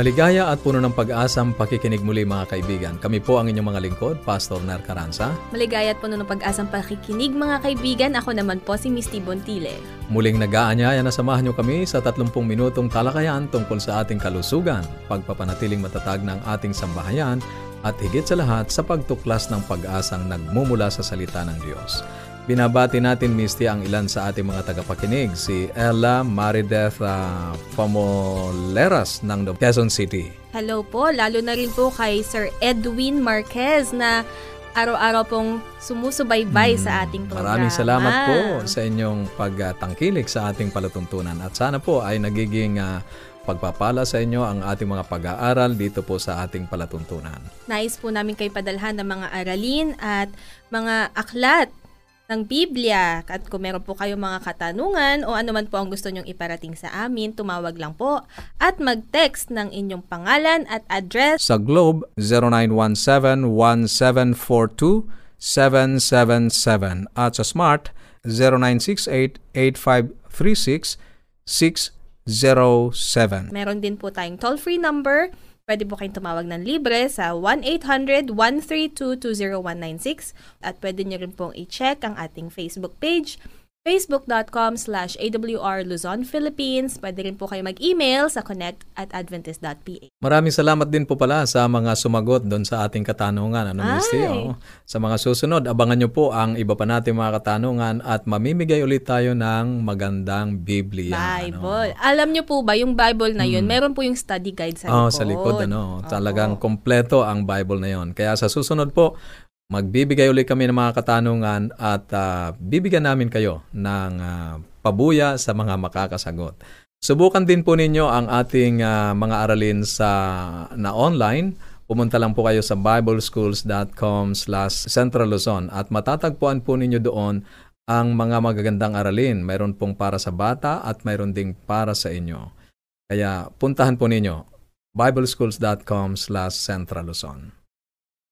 Maligaya at puno ng pag-asang pakikinig muli mga kaibigan. Kami po ang inyong mga lingkod, Pastor Ner Caranza. Maligaya at puno ng pag-asang pakikinig mga kaibigan. Ako naman po si Misty Bontile. Muling nag-aanyaya na samahan niyo kami sa 30 minutong talakayan tungkol sa ating kalusugan, pagpapanatiling matatag ng ating sambahayan, at higit sa lahat sa pagtuklas ng pag-asang nagmumula sa salita ng Diyos. Binabati natin, Misty, ang ilan sa ating mga tagapakinig. Si Ella Marideth uh, Famoleras ng Quezon City. Hello po, lalo na rin po kay Sir Edwin Marquez na araw-araw pong sumusubaybay hmm, sa ating programa. Maraming salamat po sa inyong pagtangkilik sa ating palatuntunan. At sana po ay nagiging uh, pagpapala sa inyo ang ating mga pag-aaral dito po sa ating palatuntunan. Nais po namin kayo padalhan ng mga aralin at mga aklat ng Biblia. At kung meron po kayong mga katanungan o ano man po ang gusto nyong iparating sa amin, tumawag lang po at mag-text ng inyong pangalan at address sa Globe 0917-1742-777 at sa Smart 0968-8536-607. Meron din po tayong toll-free number Pwede po kayong tumawag ng libre sa 1-800-132-20196 at pwede nyo rin pong i-check ang ating Facebook page facebook.com slash awr Luzon, Philippines. Pwede rin po kayo mag-email sa connect at adventist.pa. Maraming salamat din po pala sa mga sumagot doon sa ating katanungan. Ano, Misty? Oh. Sa mga susunod, abangan nyo po ang iba pa natin mga katanungan at mamimigay ulit tayo ng magandang Biblia. Bible. Ano? Alam nyo po ba, yung Bible na yun, hmm. meron po yung study guide sa likod. Oh, sa likod, ano. Talagang kompleto ang Bible na yun. Kaya sa susunod po, Magbibigay ulit kami ng mga katanungan at uh, bibigyan namin kayo ng uh, pabuya sa mga makakasagot. Subukan din po ninyo ang ating uh, mga aralin sa na online. Pumunta lang po kayo sa bibleschools.com slash centraluzon at matatagpuan po ninyo doon ang mga magagandang aralin. Mayroon pong para sa bata at mayroon ding para sa inyo. Kaya puntahan po ninyo bibleschools.com slash centraluzon.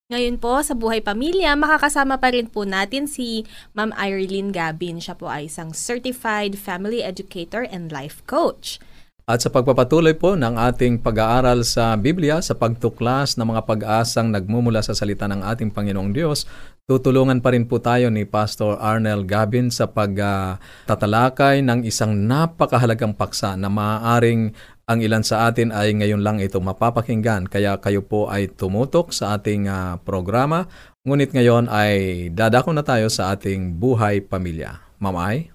Ngayon po, sa Buhay Pamilya, makakasama pa rin po natin si Ma'am Irene Gabin. Siya po ay isang Certified Family Educator and Life Coach. At sa pagpapatuloy po ng ating pag-aaral sa Biblia, sa pagtuklas ng mga pag-asang nagmumula sa salita ng ating Panginoong Diyos, tutulungan pa rin po tayo ni Pastor Arnel Gabin sa pagtatalakay uh, ng isang napakahalagang paksa na maaaring ang ilan sa atin ay ngayon lang ito mapapakinggan kaya kayo po ay tumutok sa ating uh, programa. Ngunit ngayon ay dadako na tayo sa ating buhay pamilya. Mamay?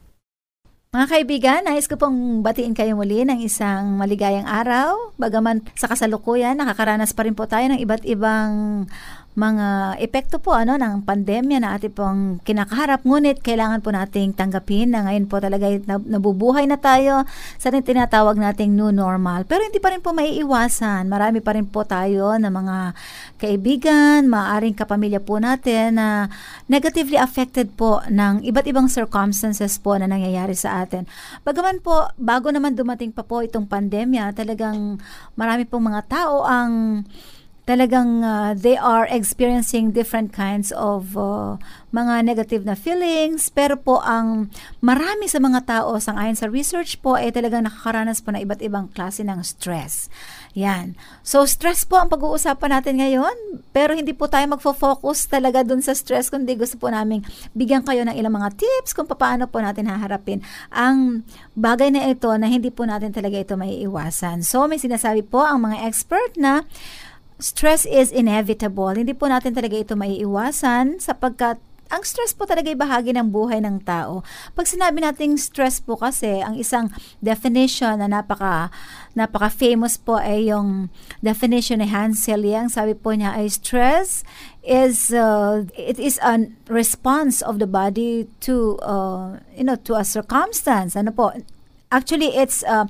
Mga kaibigan, nais ko pong batiin kayo muli ng isang maligayang araw. Bagaman sa kasalukuyan, nakakaranas pa rin po tayo ng iba't ibang mga epekto po ano ng pandemya na ating pong kinakaharap. Ngunit kailangan po nating tanggapin na ngayon po talaga nabubuhay na tayo sa tinatawag nating new normal. Pero hindi pa rin po maiiwasan. Marami pa rin po tayo na mga kaibigan maaring kapamilya po natin na negatively affected po ng iba't ibang circumstances po na nangyayari sa atin. Bagaman po bago naman dumating pa po itong pandemya talagang marami pong mga tao ang talagang uh, they are experiencing different kinds of uh, mga negative na feelings pero po ang marami sa mga tao sang ayon sa research po ay talagang nakakaranas po ng iba't ibang klase ng stress. Yan. So stress po ang pag-uusapan natin ngayon pero hindi po tayo magfo-focus talaga dun sa stress kundi gusto po namin bigyan kayo ng ilang mga tips kung paano po natin haharapin ang bagay na ito na hindi po natin talaga ito maiiwasan. So may sinasabi po ang mga expert na stress is inevitable. Hindi po natin talaga ito maiiwasan sapagkat ang stress po talaga ay bahagi ng buhay ng tao. Pag sinabi nating stress po kasi, ang isang definition na napaka, napaka famous po ay yung definition ni Hansel Yang. Sabi po niya ay stress is uh, it is a response of the body to uh, you know to a circumstance. Ano po? Actually, it's uh,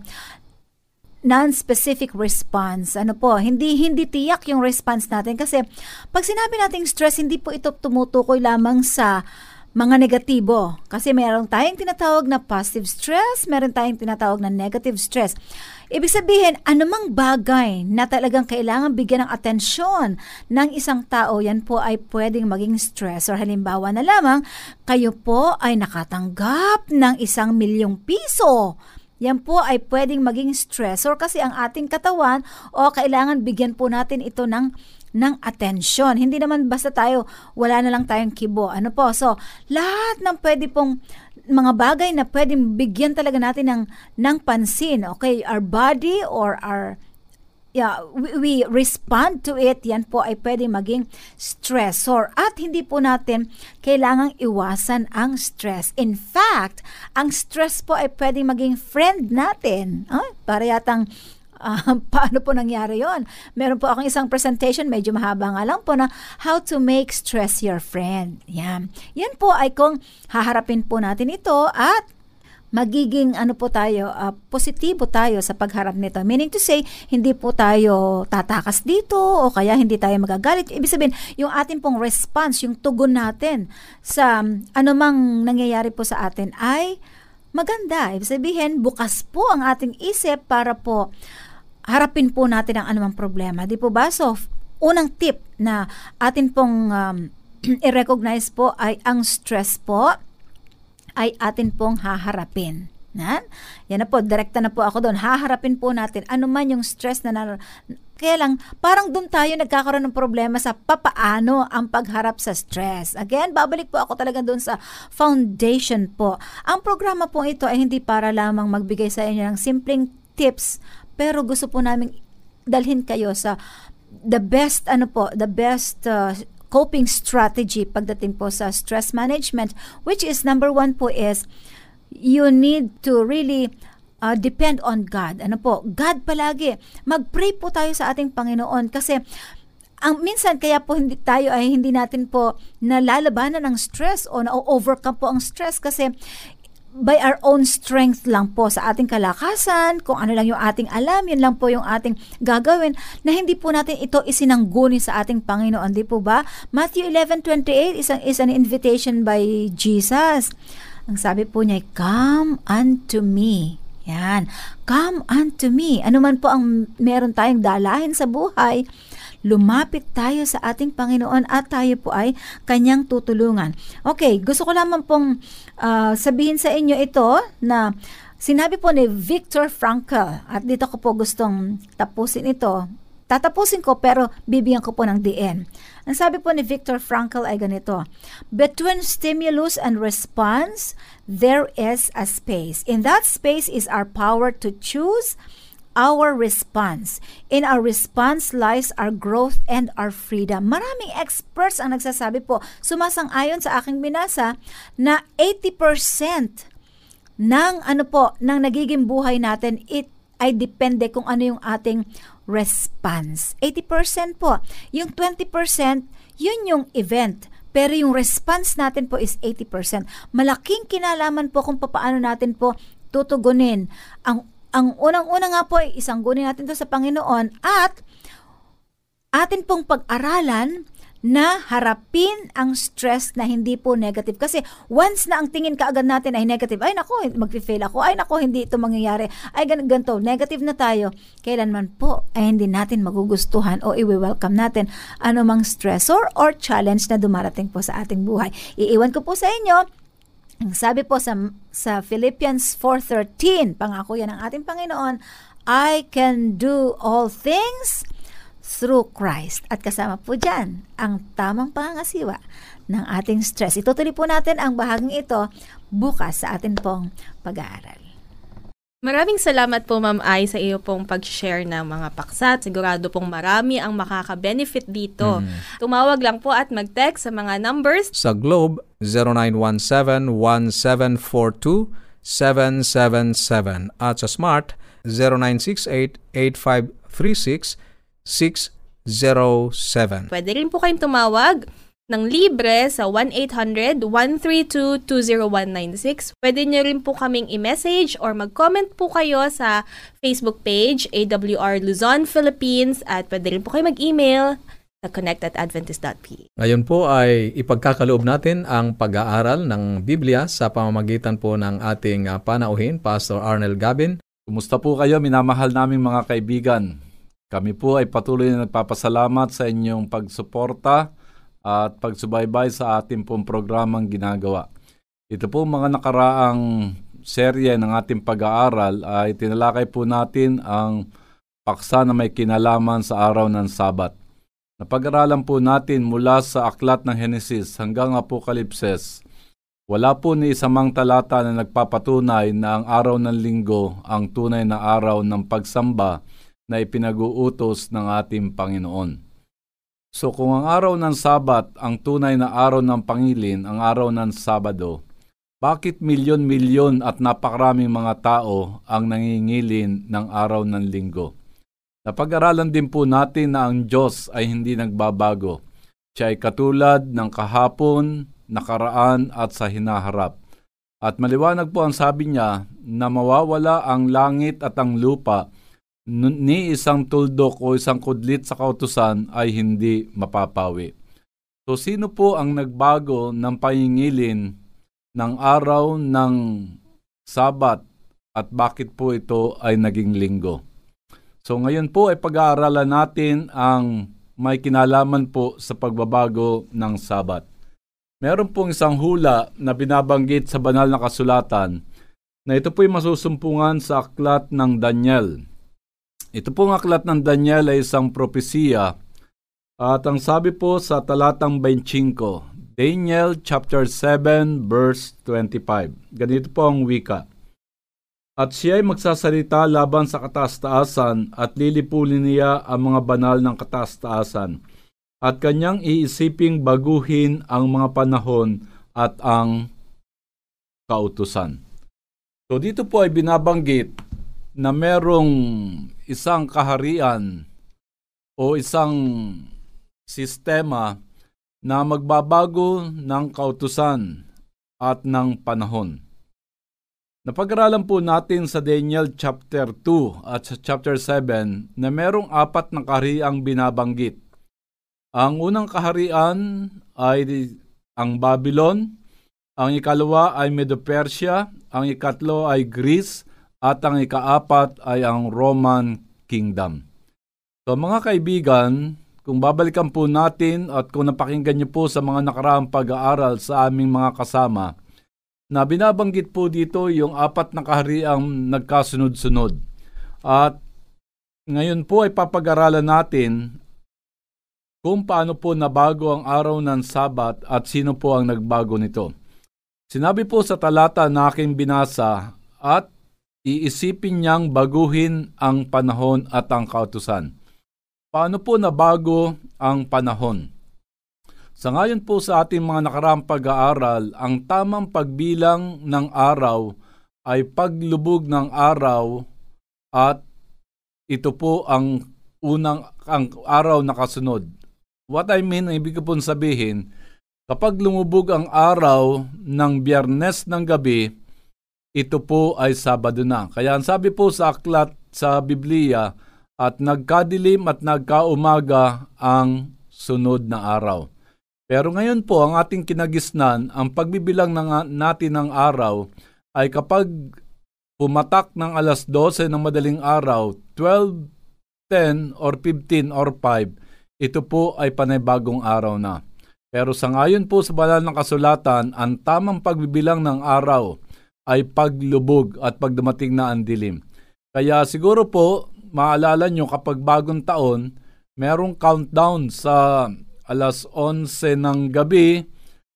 non-specific response. Ano po, hindi hindi tiyak yung response natin kasi pag sinabi nating stress, hindi po ito tumutukoy lamang sa mga negatibo. Kasi meron tayong tinatawag na positive stress, meron tayong tinatawag na negative stress. Ibig sabihin, anumang bagay na talagang kailangan bigyan ng atensyon ng isang tao, yan po ay pwedeng maging stress. Or halimbawa na lamang, kayo po ay nakatanggap ng isang milyong piso yan po ay pwedeng maging stressor kasi ang ating katawan o kailangan bigyan po natin ito ng ng atensyon. Hindi naman basta tayo, wala na lang tayong kibo. Ano po? So, lahat ng pwede pong mga bagay na pwedeng bigyan talaga natin ng, ng pansin. Okay, our body or our yeah, we, we respond to it, yan po ay pwede maging stressor. At hindi po natin kailangang iwasan ang stress. In fact, ang stress po ay pwede maging friend natin. Ah, para yatang uh, paano po nangyari yon? Meron po akong isang presentation, medyo mahaba nga lang po na how to make stress your friend. Yan. Yan po ay kung haharapin po natin ito at magiging ano po tayo, uh, positibo tayo sa pagharap nito. Meaning to say, hindi po tayo tatakas dito o kaya hindi tayo magagalit. Ibig sabihin, yung ating pong response, yung tugon natin sa um, anumang nangyayari po sa atin ay maganda. Ibig sabihin, bukas po ang ating isip para po harapin po natin ang anumang problema. Di po ba? So, unang tip na atin pong um, i-recognize po ay ang stress po ay atin pong haharapin. Na? Yan na po, direkta na po ako doon. Haharapin po natin ano man yung stress na nar- kaya lang, parang doon tayo nagkakaroon ng problema sa papaano ang pagharap sa stress. Again, babalik po ako talaga doon sa foundation po. Ang programa po ito ay hindi para lamang magbigay sa inyo ng simpleng tips, pero gusto po namin dalhin kayo sa the best ano po, the best uh, coping strategy pagdating po sa stress management, which is number one po is you need to really uh, depend on God. Ano po? God palagi. Mag-pray po tayo sa ating Panginoon kasi ang minsan kaya po hindi tayo ay hindi natin po nalalabanan ng stress o na-overcome po ang stress kasi by our own strength lang po sa ating kalakasan, kung ano lang yung ating alam, yun lang po yung ating gagawin, na hindi po natin ito isinangguni sa ating Panginoon, di po ba? Matthew 11.28 is, is an invitation by Jesus. Ang sabi po niya, Come unto me. Yan. Come unto me. Ano man po ang meron tayong dalahin sa buhay, lumapit tayo sa ating Panginoon at tayo po ay kanyang tutulungan. Okay, gusto ko lamang pong uh, sabihin sa inyo ito na sinabi po ni Viktor Frankl at dito ko po gustong tapusin ito. Tatapusin ko pero bibigyan ko po ng DN. Ang sabi po ni Viktor Frankl ay ganito, Between stimulus and response, there is a space. In that space is our power to choose our response. In our response lies our growth and our freedom. Maraming experts ang nagsasabi po, sumasang-ayon sa aking binasa, na 80% ng ano po, ng nagiging buhay natin, it ay depende kung ano yung ating response. 80% po. Yung 20%, yun yung event. Pero yung response natin po is 80%. Malaking kinalaman po kung paano natin po tutugunin ang ang unang-una nga po ay isang gunin natin to sa Panginoon at atin pong pag-aralan na harapin ang stress na hindi po negative. Kasi once na ang tingin kaagad natin ay negative, ay nako, mag-fail ako, ay nako, hindi ito mangyayari, ay gan ganito, negative na tayo, kailanman po ay hindi natin magugustuhan o i-welcome natin anumang stressor or challenge na dumarating po sa ating buhay. Iiwan ko po sa inyo ang sabi po sa, sa Philippians 4.13, pangako yan ng ating Panginoon, I can do all things through Christ. At kasama po dyan ang tamang pangangasiwa ng ating stress. Itutuloy po natin ang bahaging ito bukas sa atin pong pag-aaral. Maraming salamat po Ma'am Ai sa iyo pong pag-share ng mga paksa. Sigurado pong marami ang makaka-benefit dito. Mm. Tumawag lang po at mag-text sa mga numbers. Sa Globe, 0917-1742-777 at sa Smart, 0968-8536-607. Pwede rin po kayong tumawag ng libre sa 1-800-132-20196. Pwede nyo rin po kaming i-message or mag-comment po kayo sa Facebook page AWR Luzon, Philippines at pwede rin po kayo mag-email sa connect at adventist.ph. Ngayon po ay ipagkakaloob natin ang pag-aaral ng Biblia sa pamamagitan po ng ating ah, panauhin, Pastor Arnel Gabin. Kumusta po kayo, minamahal naming mga kaibigan? Kami po ay patuloy na nagpapasalamat sa inyong pagsuporta at pagsubaybay sa ating pong programang ginagawa. Ito po mga nakaraang serye ng ating pag-aaral ay tinalakay po natin ang paksa na may kinalaman sa araw ng Sabat. Napag-aralan po natin mula sa aklat ng Henesis hanggang Apokalipses. Wala po ni isamang talata na nagpapatunay na ang araw ng linggo ang tunay na araw ng pagsamba na ipinag-uutos ng ating Panginoon. So kung ang araw ng Sabat ang tunay na araw ng Pangilin, ang araw ng Sabado, bakit milyon-milyon at napakaraming mga tao ang nangingilin ng araw ng linggo? Napag-aralan din po natin na ang Diyos ay hindi nagbabago. Siya ay katulad ng kahapon, nakaraan at sa hinaharap. At maliwanag po ang sabi niya na mawawala ang langit at ang lupa ni isang tuldok o isang kudlit sa kautusan ay hindi mapapawi. So sino po ang nagbago ng pahingilin ng araw ng Sabat at bakit po ito ay naging linggo? So ngayon po ay pag-aaralan natin ang may kinalaman po sa pagbabago ng Sabat. Meron pong isang hula na binabanggit sa banal na kasulatan na ito po'y masusumpungan sa aklat ng Daniel ito pong aklat ng Daniel ay isang propesiya at ang sabi po sa talatang 25, Daniel chapter 7 verse 25. Ganito po ang wika. At siya ay magsasalita laban sa kataas-taasan at lilipulin niya ang mga banal ng kataas-taasan at kanyang iisiping baguhin ang mga panahon at ang kautusan. So dito po ay binabanggit na merong isang kaharian o isang sistema na magbabago ng kautusan at ng panahon. Napag-aralan po natin sa Daniel chapter 2 at sa chapter 7 na merong apat na kahariang binabanggit. Ang unang kaharian ay ang Babylon, ang ikalawa ay Medo-Persia, ang ikatlo ay Greece, at ang ikaapat ay ang Roman Kingdom. So mga kaibigan, kung babalikan po natin at kung napakinggan niyo po sa mga nakaraang pag-aaral sa aming mga kasama, na binabanggit po dito yung apat na kahariang nagkasunod-sunod. At ngayon po ay papag-aralan natin kung paano po nabago ang araw ng Sabat at sino po ang nagbago nito. Sinabi po sa talata na aking binasa, at iisipin niyang baguhin ang panahon at ang kautusan. Paano po nabago ang panahon? Sa ngayon po sa ating mga nakaraang pag-aaral, ang tamang pagbilang ng araw ay paglubog ng araw at ito po ang unang ang araw na kasunod. What I mean, ibig ko pong sabihin, kapag lumubog ang araw ng biyernes ng gabi, ito po ay Sabado na. Kaya ang sabi po sa aklat sa Biblia, at nagkadilim at nagkaumaga ang sunod na araw. Pero ngayon po, ang ating kinagisnan, ang pagbibilang ng, natin ng araw ay kapag pumatak ng alas 12 ng madaling araw, 12, 10 or 15 or 5, ito po ay panibagong araw na. Pero sa ngayon po sa banal ng kasulatan, ang tamang pagbibilang ng araw ay paglubog at pagdumating na ang dilim. Kaya siguro po, maalala nyo kapag bagong taon, merong countdown sa alas 11 ng gabi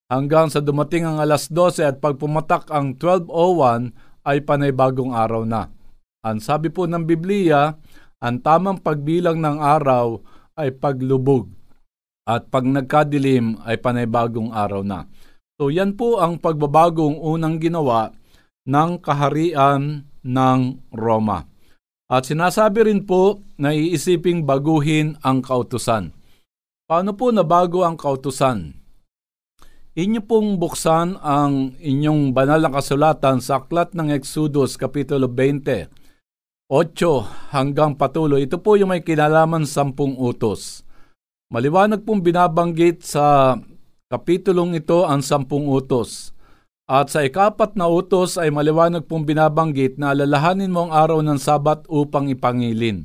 hanggang sa dumating ang alas 12 at pag pumatak ang 12.01 ay panay bagong araw na. Ang sabi po ng Biblia, ang tamang pagbilang ng araw ay paglubog at pag nagkadilim ay panay bagong araw na. So yan po ang pagbabagong unang ginawa ng kaharian ng Roma. At sinasabi rin po na iisiping baguhin ang kautusan. Paano po nabago ang kautusan? inyo pong buksan ang inyong banal na kasulatan sa aklat ng Exodus Kapitulo 20, 8 hanggang patuloy. Ito po yung may kinalaman sampung utos. Maliwanag pong binabanggit sa kapitulong ito ang sampung utos. At sa ikapat na utos ay maliwanag pong binabanggit na alalahanin mo ang araw ng sabat upang ipangilin.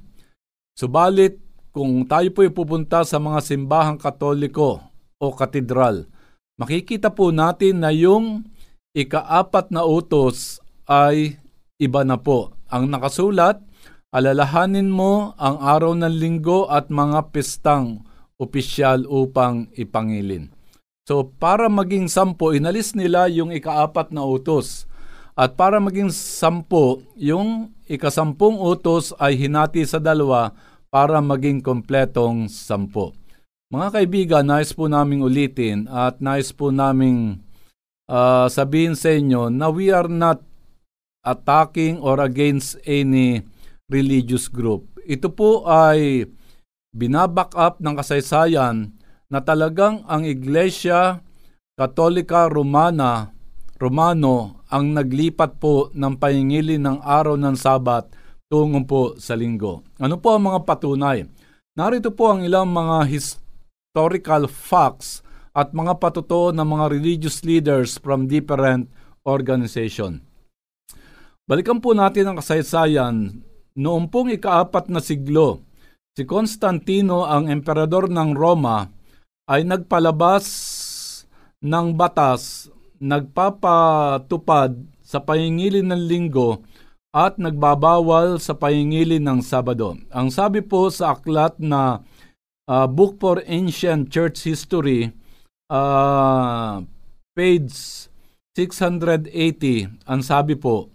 Subalit, kung tayo po pupunta sa mga simbahang katoliko o katedral, makikita po natin na yung ikaapat na utos ay iba na po. Ang nakasulat, alalahanin mo ang araw ng linggo at mga pistang opisyal upang ipangilin. So para maging sampo, inalis nila yung ikaapat na utos. At para maging sampo, yung ikasampung utos ay hinati sa dalawa para maging kompletong sampo. Mga kaibigan, nais po naming ulitin at nais po naming uh, sabihin sa inyo na we are not attacking or against any religious group. Ito po ay binaback up ng kasaysayan na talagang ang Iglesia Katolika Romana Romano ang naglipat po ng pahingili ng araw ng Sabat tungo po sa linggo. Ano po ang mga patunay? Narito po ang ilang mga historical facts at mga patutuo ng mga religious leaders from different organization. Balikan po natin ang kasaysayan. Noong pong ikaapat na siglo, si Constantino ang emperador ng Roma ay nagpalabas ng batas nagpapatupad sa pahingilin ng linggo at nagbabawal sa pahingilin ng Sabado. Ang sabi po sa aklat na uh, Book for Ancient Church History, uh, page 680, ang sabi po,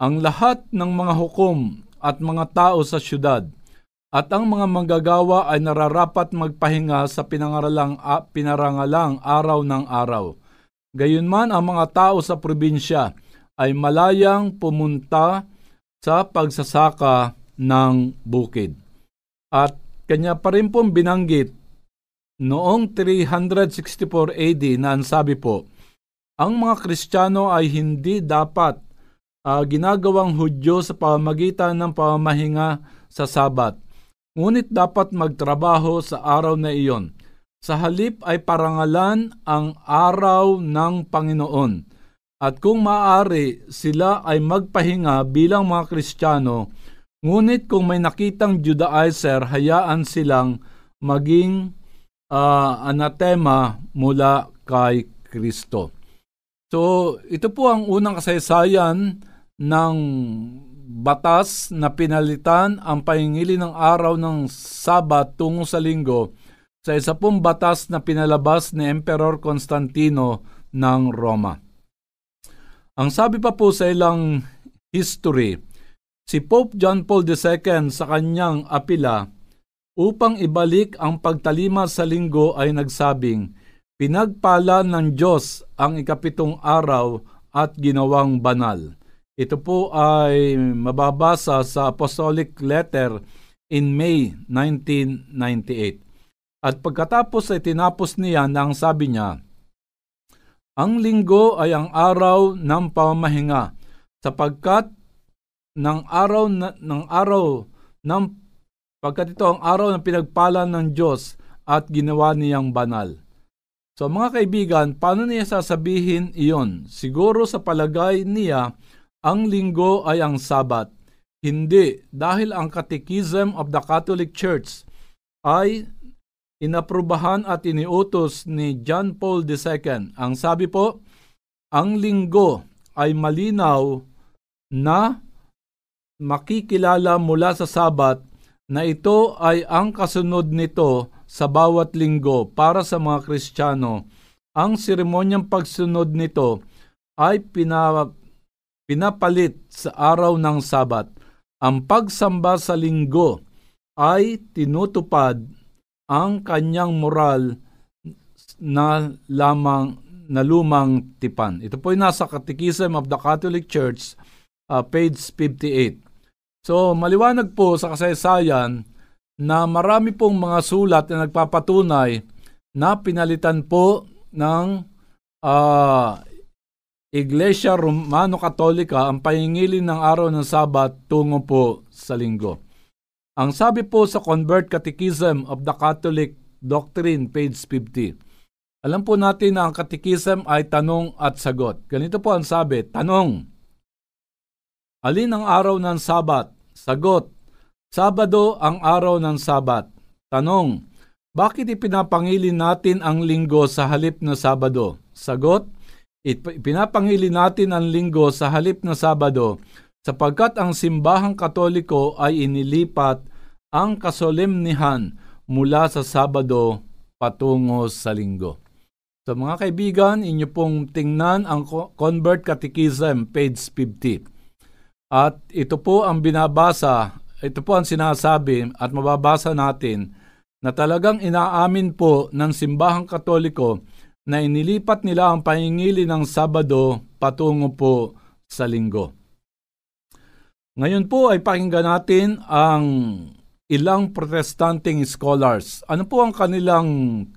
ang lahat ng mga hukom at mga tao sa syudad at ang mga manggagawa ay nararapat magpahinga sa pinangaralang, a, pinarangalang araw ng araw. Gayunman ang mga tao sa probinsya ay malayang pumunta sa pagsasaka ng bukid. At kanya pa rin pong binanggit noong 364 AD na ang sabi po, ang mga Kristiyano ay hindi dapat uh, ginagawang Hudyo sa pamamagitan ng pamamahinga sa Sabat. Ngunit dapat magtrabaho sa araw na iyon. Sa halip ay parangalan ang araw ng Panginoon. At kung maaari, sila ay magpahinga bilang mga Kristiyano, ngunit kung may nakitang Judaizer, hayaan silang maging uh, anatema mula kay Kristo. So, ito po ang unang kasaysayan ng batas na pinalitan ang pahingili ng araw ng Sabat tungo sa linggo sa isa pong batas na pinalabas ni Emperor Constantino ng Roma. Ang sabi pa po sa ilang history, si Pope John Paul II sa kanyang apila upang ibalik ang pagtalima sa linggo ay nagsabing, Pinagpala ng Diyos ang ikapitong araw at ginawang banal. Ito po ay mababasa sa Apostolic Letter in May 1998. At pagkatapos ay tinapos niya nang sabi niya, Ang linggo ay ang araw ng pamamahinga sapagkat ng araw na, ng araw ng pagkat ito ang araw ng pinagpala ng Diyos at ginawa niyang banal. So mga kaibigan, paano niya sasabihin iyon? Siguro sa palagay niya ang linggo ay ang sabat. Hindi, dahil ang Catechism of the Catholic Church ay inaprubahan at iniutos ni John Paul II. Ang sabi po, ang linggo ay malinaw na makikilala mula sa sabat na ito ay ang kasunod nito sa bawat linggo para sa mga Kristiyano. Ang seremonyang pagsunod nito ay pinap pinapalit sa araw ng Sabat. Ang pagsamba sa linggo ay tinutupad ang kanyang moral na lamang na lumang tipan. Ito po ay nasa Catechism of the Catholic Church, uh, page 58. So, maliwanag po sa kasaysayan na marami pong mga sulat na nagpapatunay na pinalitan po ng ah, Iglesia Romano-Katolika ang pahingilin ng araw ng Sabat tungo po sa linggo. Ang sabi po sa Convert Catechism of the Catholic Doctrine, page 50. Alam po natin na ang Catechism ay tanong at sagot. Ganito po ang sabi, tanong, Alin ang araw ng Sabat? Sagot, Sabado ang araw ng Sabat. Tanong, bakit ipinapangilin natin ang linggo sa halip na Sabado? Sagot, Ipinapangili natin ang linggo sa halip na Sabado sapagkat ang simbahang katoliko ay inilipat ang kasolemnihan mula sa Sabado patungo sa linggo. So mga kaibigan, inyo pong tingnan ang Convert Catechism, page 50. At ito po ang binabasa, ito po ang sinasabi at mababasa natin na talagang inaamin po ng simbahang katoliko na inilipat nila ang pahingili ng Sabado patungo po sa linggo. Ngayon po ay pakinggan natin ang ilang protestanteng scholars. Ano po ang kanilang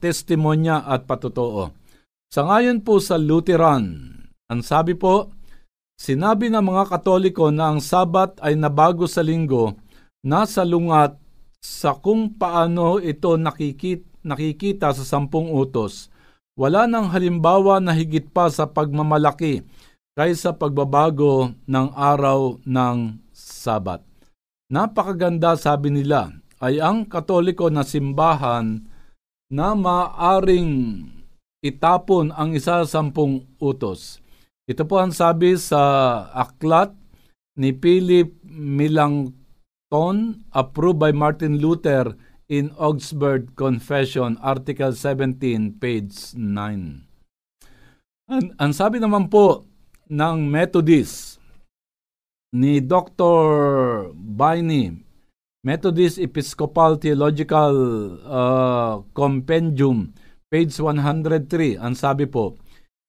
testimonya at patotoo? Sa ngayon po sa Lutheran, ang sabi po, sinabi ng mga katoliko na ang sabat ay nabago sa linggo nasa lungat sa kung paano ito nakikita sa sampung utos wala nang halimbawa na higit pa sa pagmamalaki kaysa pagbabago ng araw ng Sabat. Napakaganda sabi nila ay ang katoliko na simbahan na maaring itapon ang isa sa sampung utos. Ito po ang sabi sa aklat ni Philip Milangton, approved by Martin Luther in Augsburg Confession, Article 17, page 9. Ang, ang sabi naman po ng Methodist ni Dr. Biney, Methodist Episcopal Theological uh, Compendium, page 103, ang sabi po,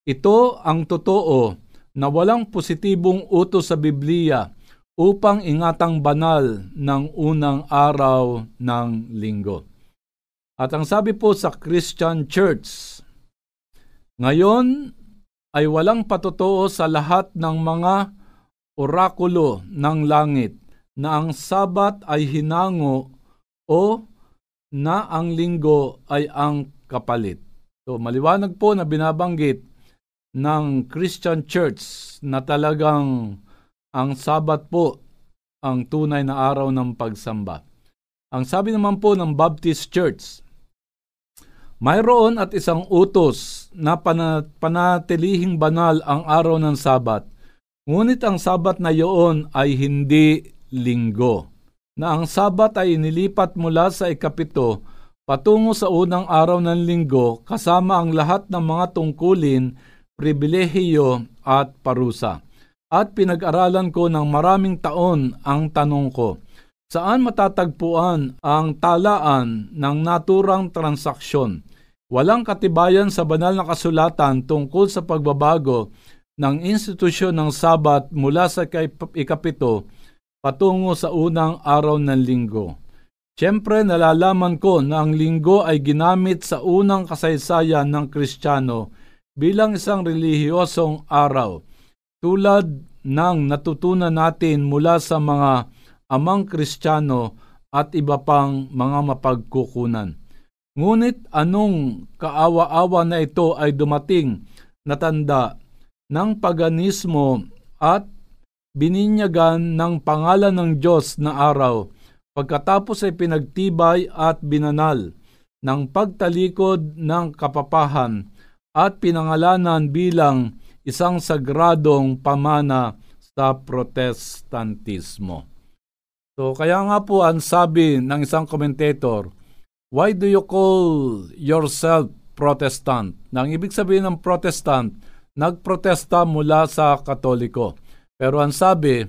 ito ang totoo na walang positibong utos sa Biblia upang ingatang banal ng unang araw ng linggo. At ang sabi po sa Christian Church, ngayon ay walang patotoo sa lahat ng mga orakulo ng langit na ang sabat ay hinango o na ang linggo ay ang kapalit. So maliwanag po na binabanggit ng Christian Church na talagang ang Sabat po ang tunay na araw ng pagsamba. Ang sabi naman po ng Baptist Church, mayroon at isang utos na panatilihing banal ang araw ng Sabat, ngunit ang Sabat na iyon ay hindi linggo, na ang Sabat ay inilipat mula sa ikapito patungo sa unang araw ng linggo kasama ang lahat ng mga tungkulin, pribilehiyo at parusa at pinag-aralan ko ng maraming taon ang tanong ko, saan matatagpuan ang talaan ng naturang transaksyon? Walang katibayan sa banal na kasulatan tungkol sa pagbabago ng institusyon ng Sabat mula sa ikapito patungo sa unang araw ng linggo. Siyempre nalalaman ko na ang linggo ay ginamit sa unang kasaysayan ng Kristiyano bilang isang relihiyosong araw tulad ng natutunan natin mula sa mga amang kristyano at iba pang mga mapagkukunan. Ngunit anong kaawa-awa na ito ay dumating na tanda ng paganismo at bininyagan ng pangalan ng Diyos na araw pagkatapos ay pinagtibay at binanal ng pagtalikod ng kapapahan at pinangalanan bilang isang sagradong pamana sa protestantismo. So kaya nga po ang sabi ng isang commentator, why do you call yourself Protestant? Nang ibig sabihin ng Protestant, nagprotesta mula sa Katoliko. Pero ang sabi,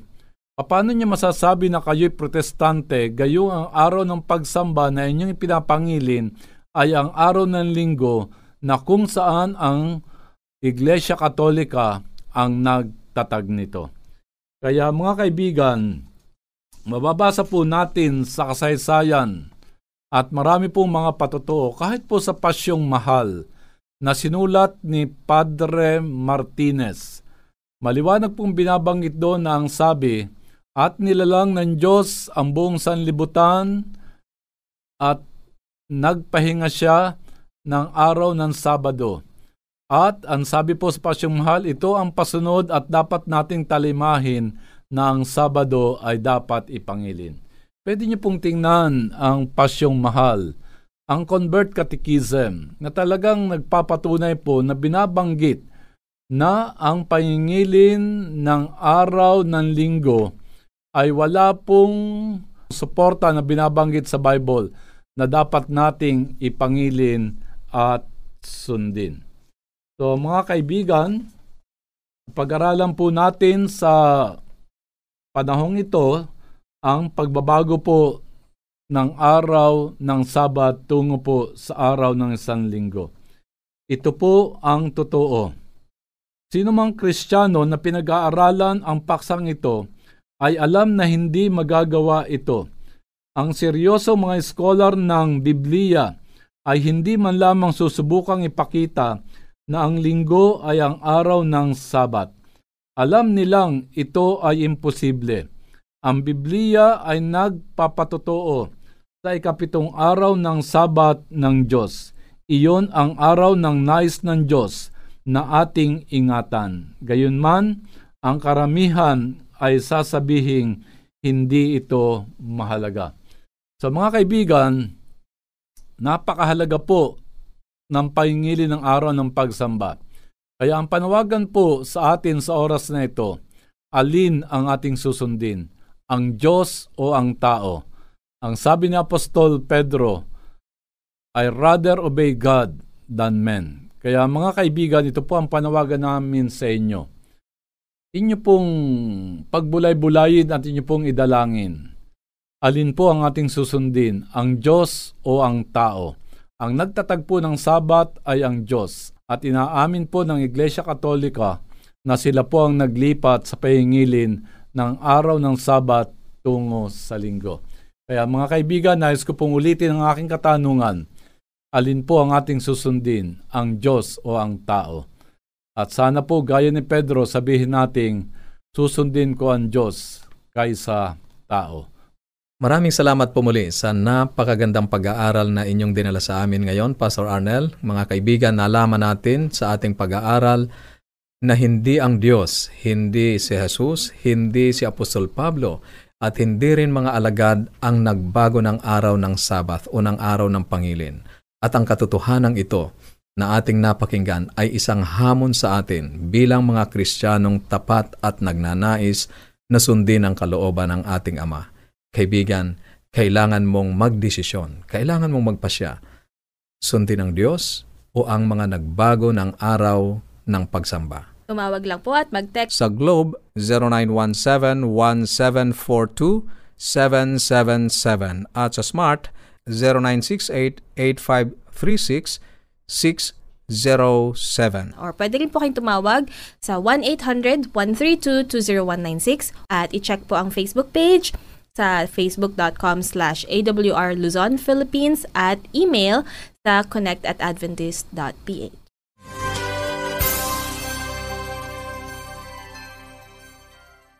paano niya masasabi na kayo'y protestante gayong ang araw ng pagsamba na inyong ipinapangilin ay ang araw ng linggo na kung saan ang Iglesia Katolika ang nagtatag nito. Kaya mga kaibigan, mababasa po natin sa kasaysayan at marami pong mga patotoo kahit po sa pasyong mahal na sinulat ni Padre Martinez. Maliwanag pong binabanggit doon na ang sabi, at nilalang ng Diyos ang buong sanlibutan at nagpahinga siya ng araw ng Sabado. At ang sabi po sa Pasyong Mahal, ito ang pasunod at dapat nating talimahin na ang Sabado ay dapat ipangilin. Pwede niyo pong tingnan ang Pasyong Mahal, ang Convert Catechism, na talagang nagpapatunay po na binabanggit na ang pangingilin ng araw ng linggo ay wala pong suporta na binabanggit sa Bible na dapat nating ipangilin at sundin. So mga kaibigan, pag-aralan po natin sa panahong ito ang pagbabago po ng araw ng Sabat tungo po sa araw ng isang linggo. Ito po ang totoo. Sino mang Kristiyano na pinag-aaralan ang paksang ito ay alam na hindi magagawa ito. Ang seryoso mga scholar ng Biblia ay hindi man lamang susubukang ipakita na ang linggo ay ang araw ng Sabat. Alam nilang ito ay imposible. Ang Biblia ay nagpapatotoo sa ikapitong araw ng Sabat ng Diyos. Iyon ang araw ng nais ng Diyos na ating ingatan. Gayunman, ang karamihan ay sasabihing hindi ito mahalaga. So mga kaibigan, napakahalaga po ng pahingili ng araw ng pagsamba. Kaya ang panawagan po sa atin sa oras na ito, alin ang ating susundin? Ang Diyos o ang tao? Ang sabi ni Apostol Pedro, I rather obey God than men. Kaya mga kaibigan, ito po ang panawagan namin sa inyo inyo pong pagbulay-bulayin at inyo pong idalangin. Alin po ang ating susundin, ang Diyos o ang tao? Ang nagtatagpo ng Sabat ay ang Diyos at inaamin po ng Iglesia Katolika na sila po ang naglipat sa pahingilin ng araw ng Sabat tungo sa linggo. Kaya mga kaibigan, nais ko pong ulitin ang aking katanungan. Alin po ang ating susundin, ang Diyos o ang tao? At sana po gaya ni Pedro sabihin nating susundin ko ang Diyos kaysa tao. Maraming salamat po muli sa napakagandang pag-aaral na inyong dinala sa amin ngayon, Pastor Arnel. Mga kaibigan, nalaman natin sa ating pag-aaral na hindi ang Diyos, hindi si Jesus, hindi si Apostol Pablo, at hindi rin mga alagad ang nagbago ng araw ng Sabath o ng araw ng Pangilin. At ang katotohanan ito na ating napakinggan ay isang hamon sa atin bilang mga Kristiyanong tapat at nagnanais na sundin ang kalooban ng ating Ama. Kaibigan, kailangan mong magdesisyon, kailangan mong magpasya. Sundin ang Diyos o ang mga nagbago ng araw ng pagsamba. Tumawag lang po at mag-text Sa Globe, 0917-1742-777 at sa Smart, 0968-8536 607. or pwede rin po kayong tumawag sa 1-800-132-20196 at i-check po ang Facebook page sa facebook.com slash awr Luzon, Philippines at email sa connect at adventist.ph.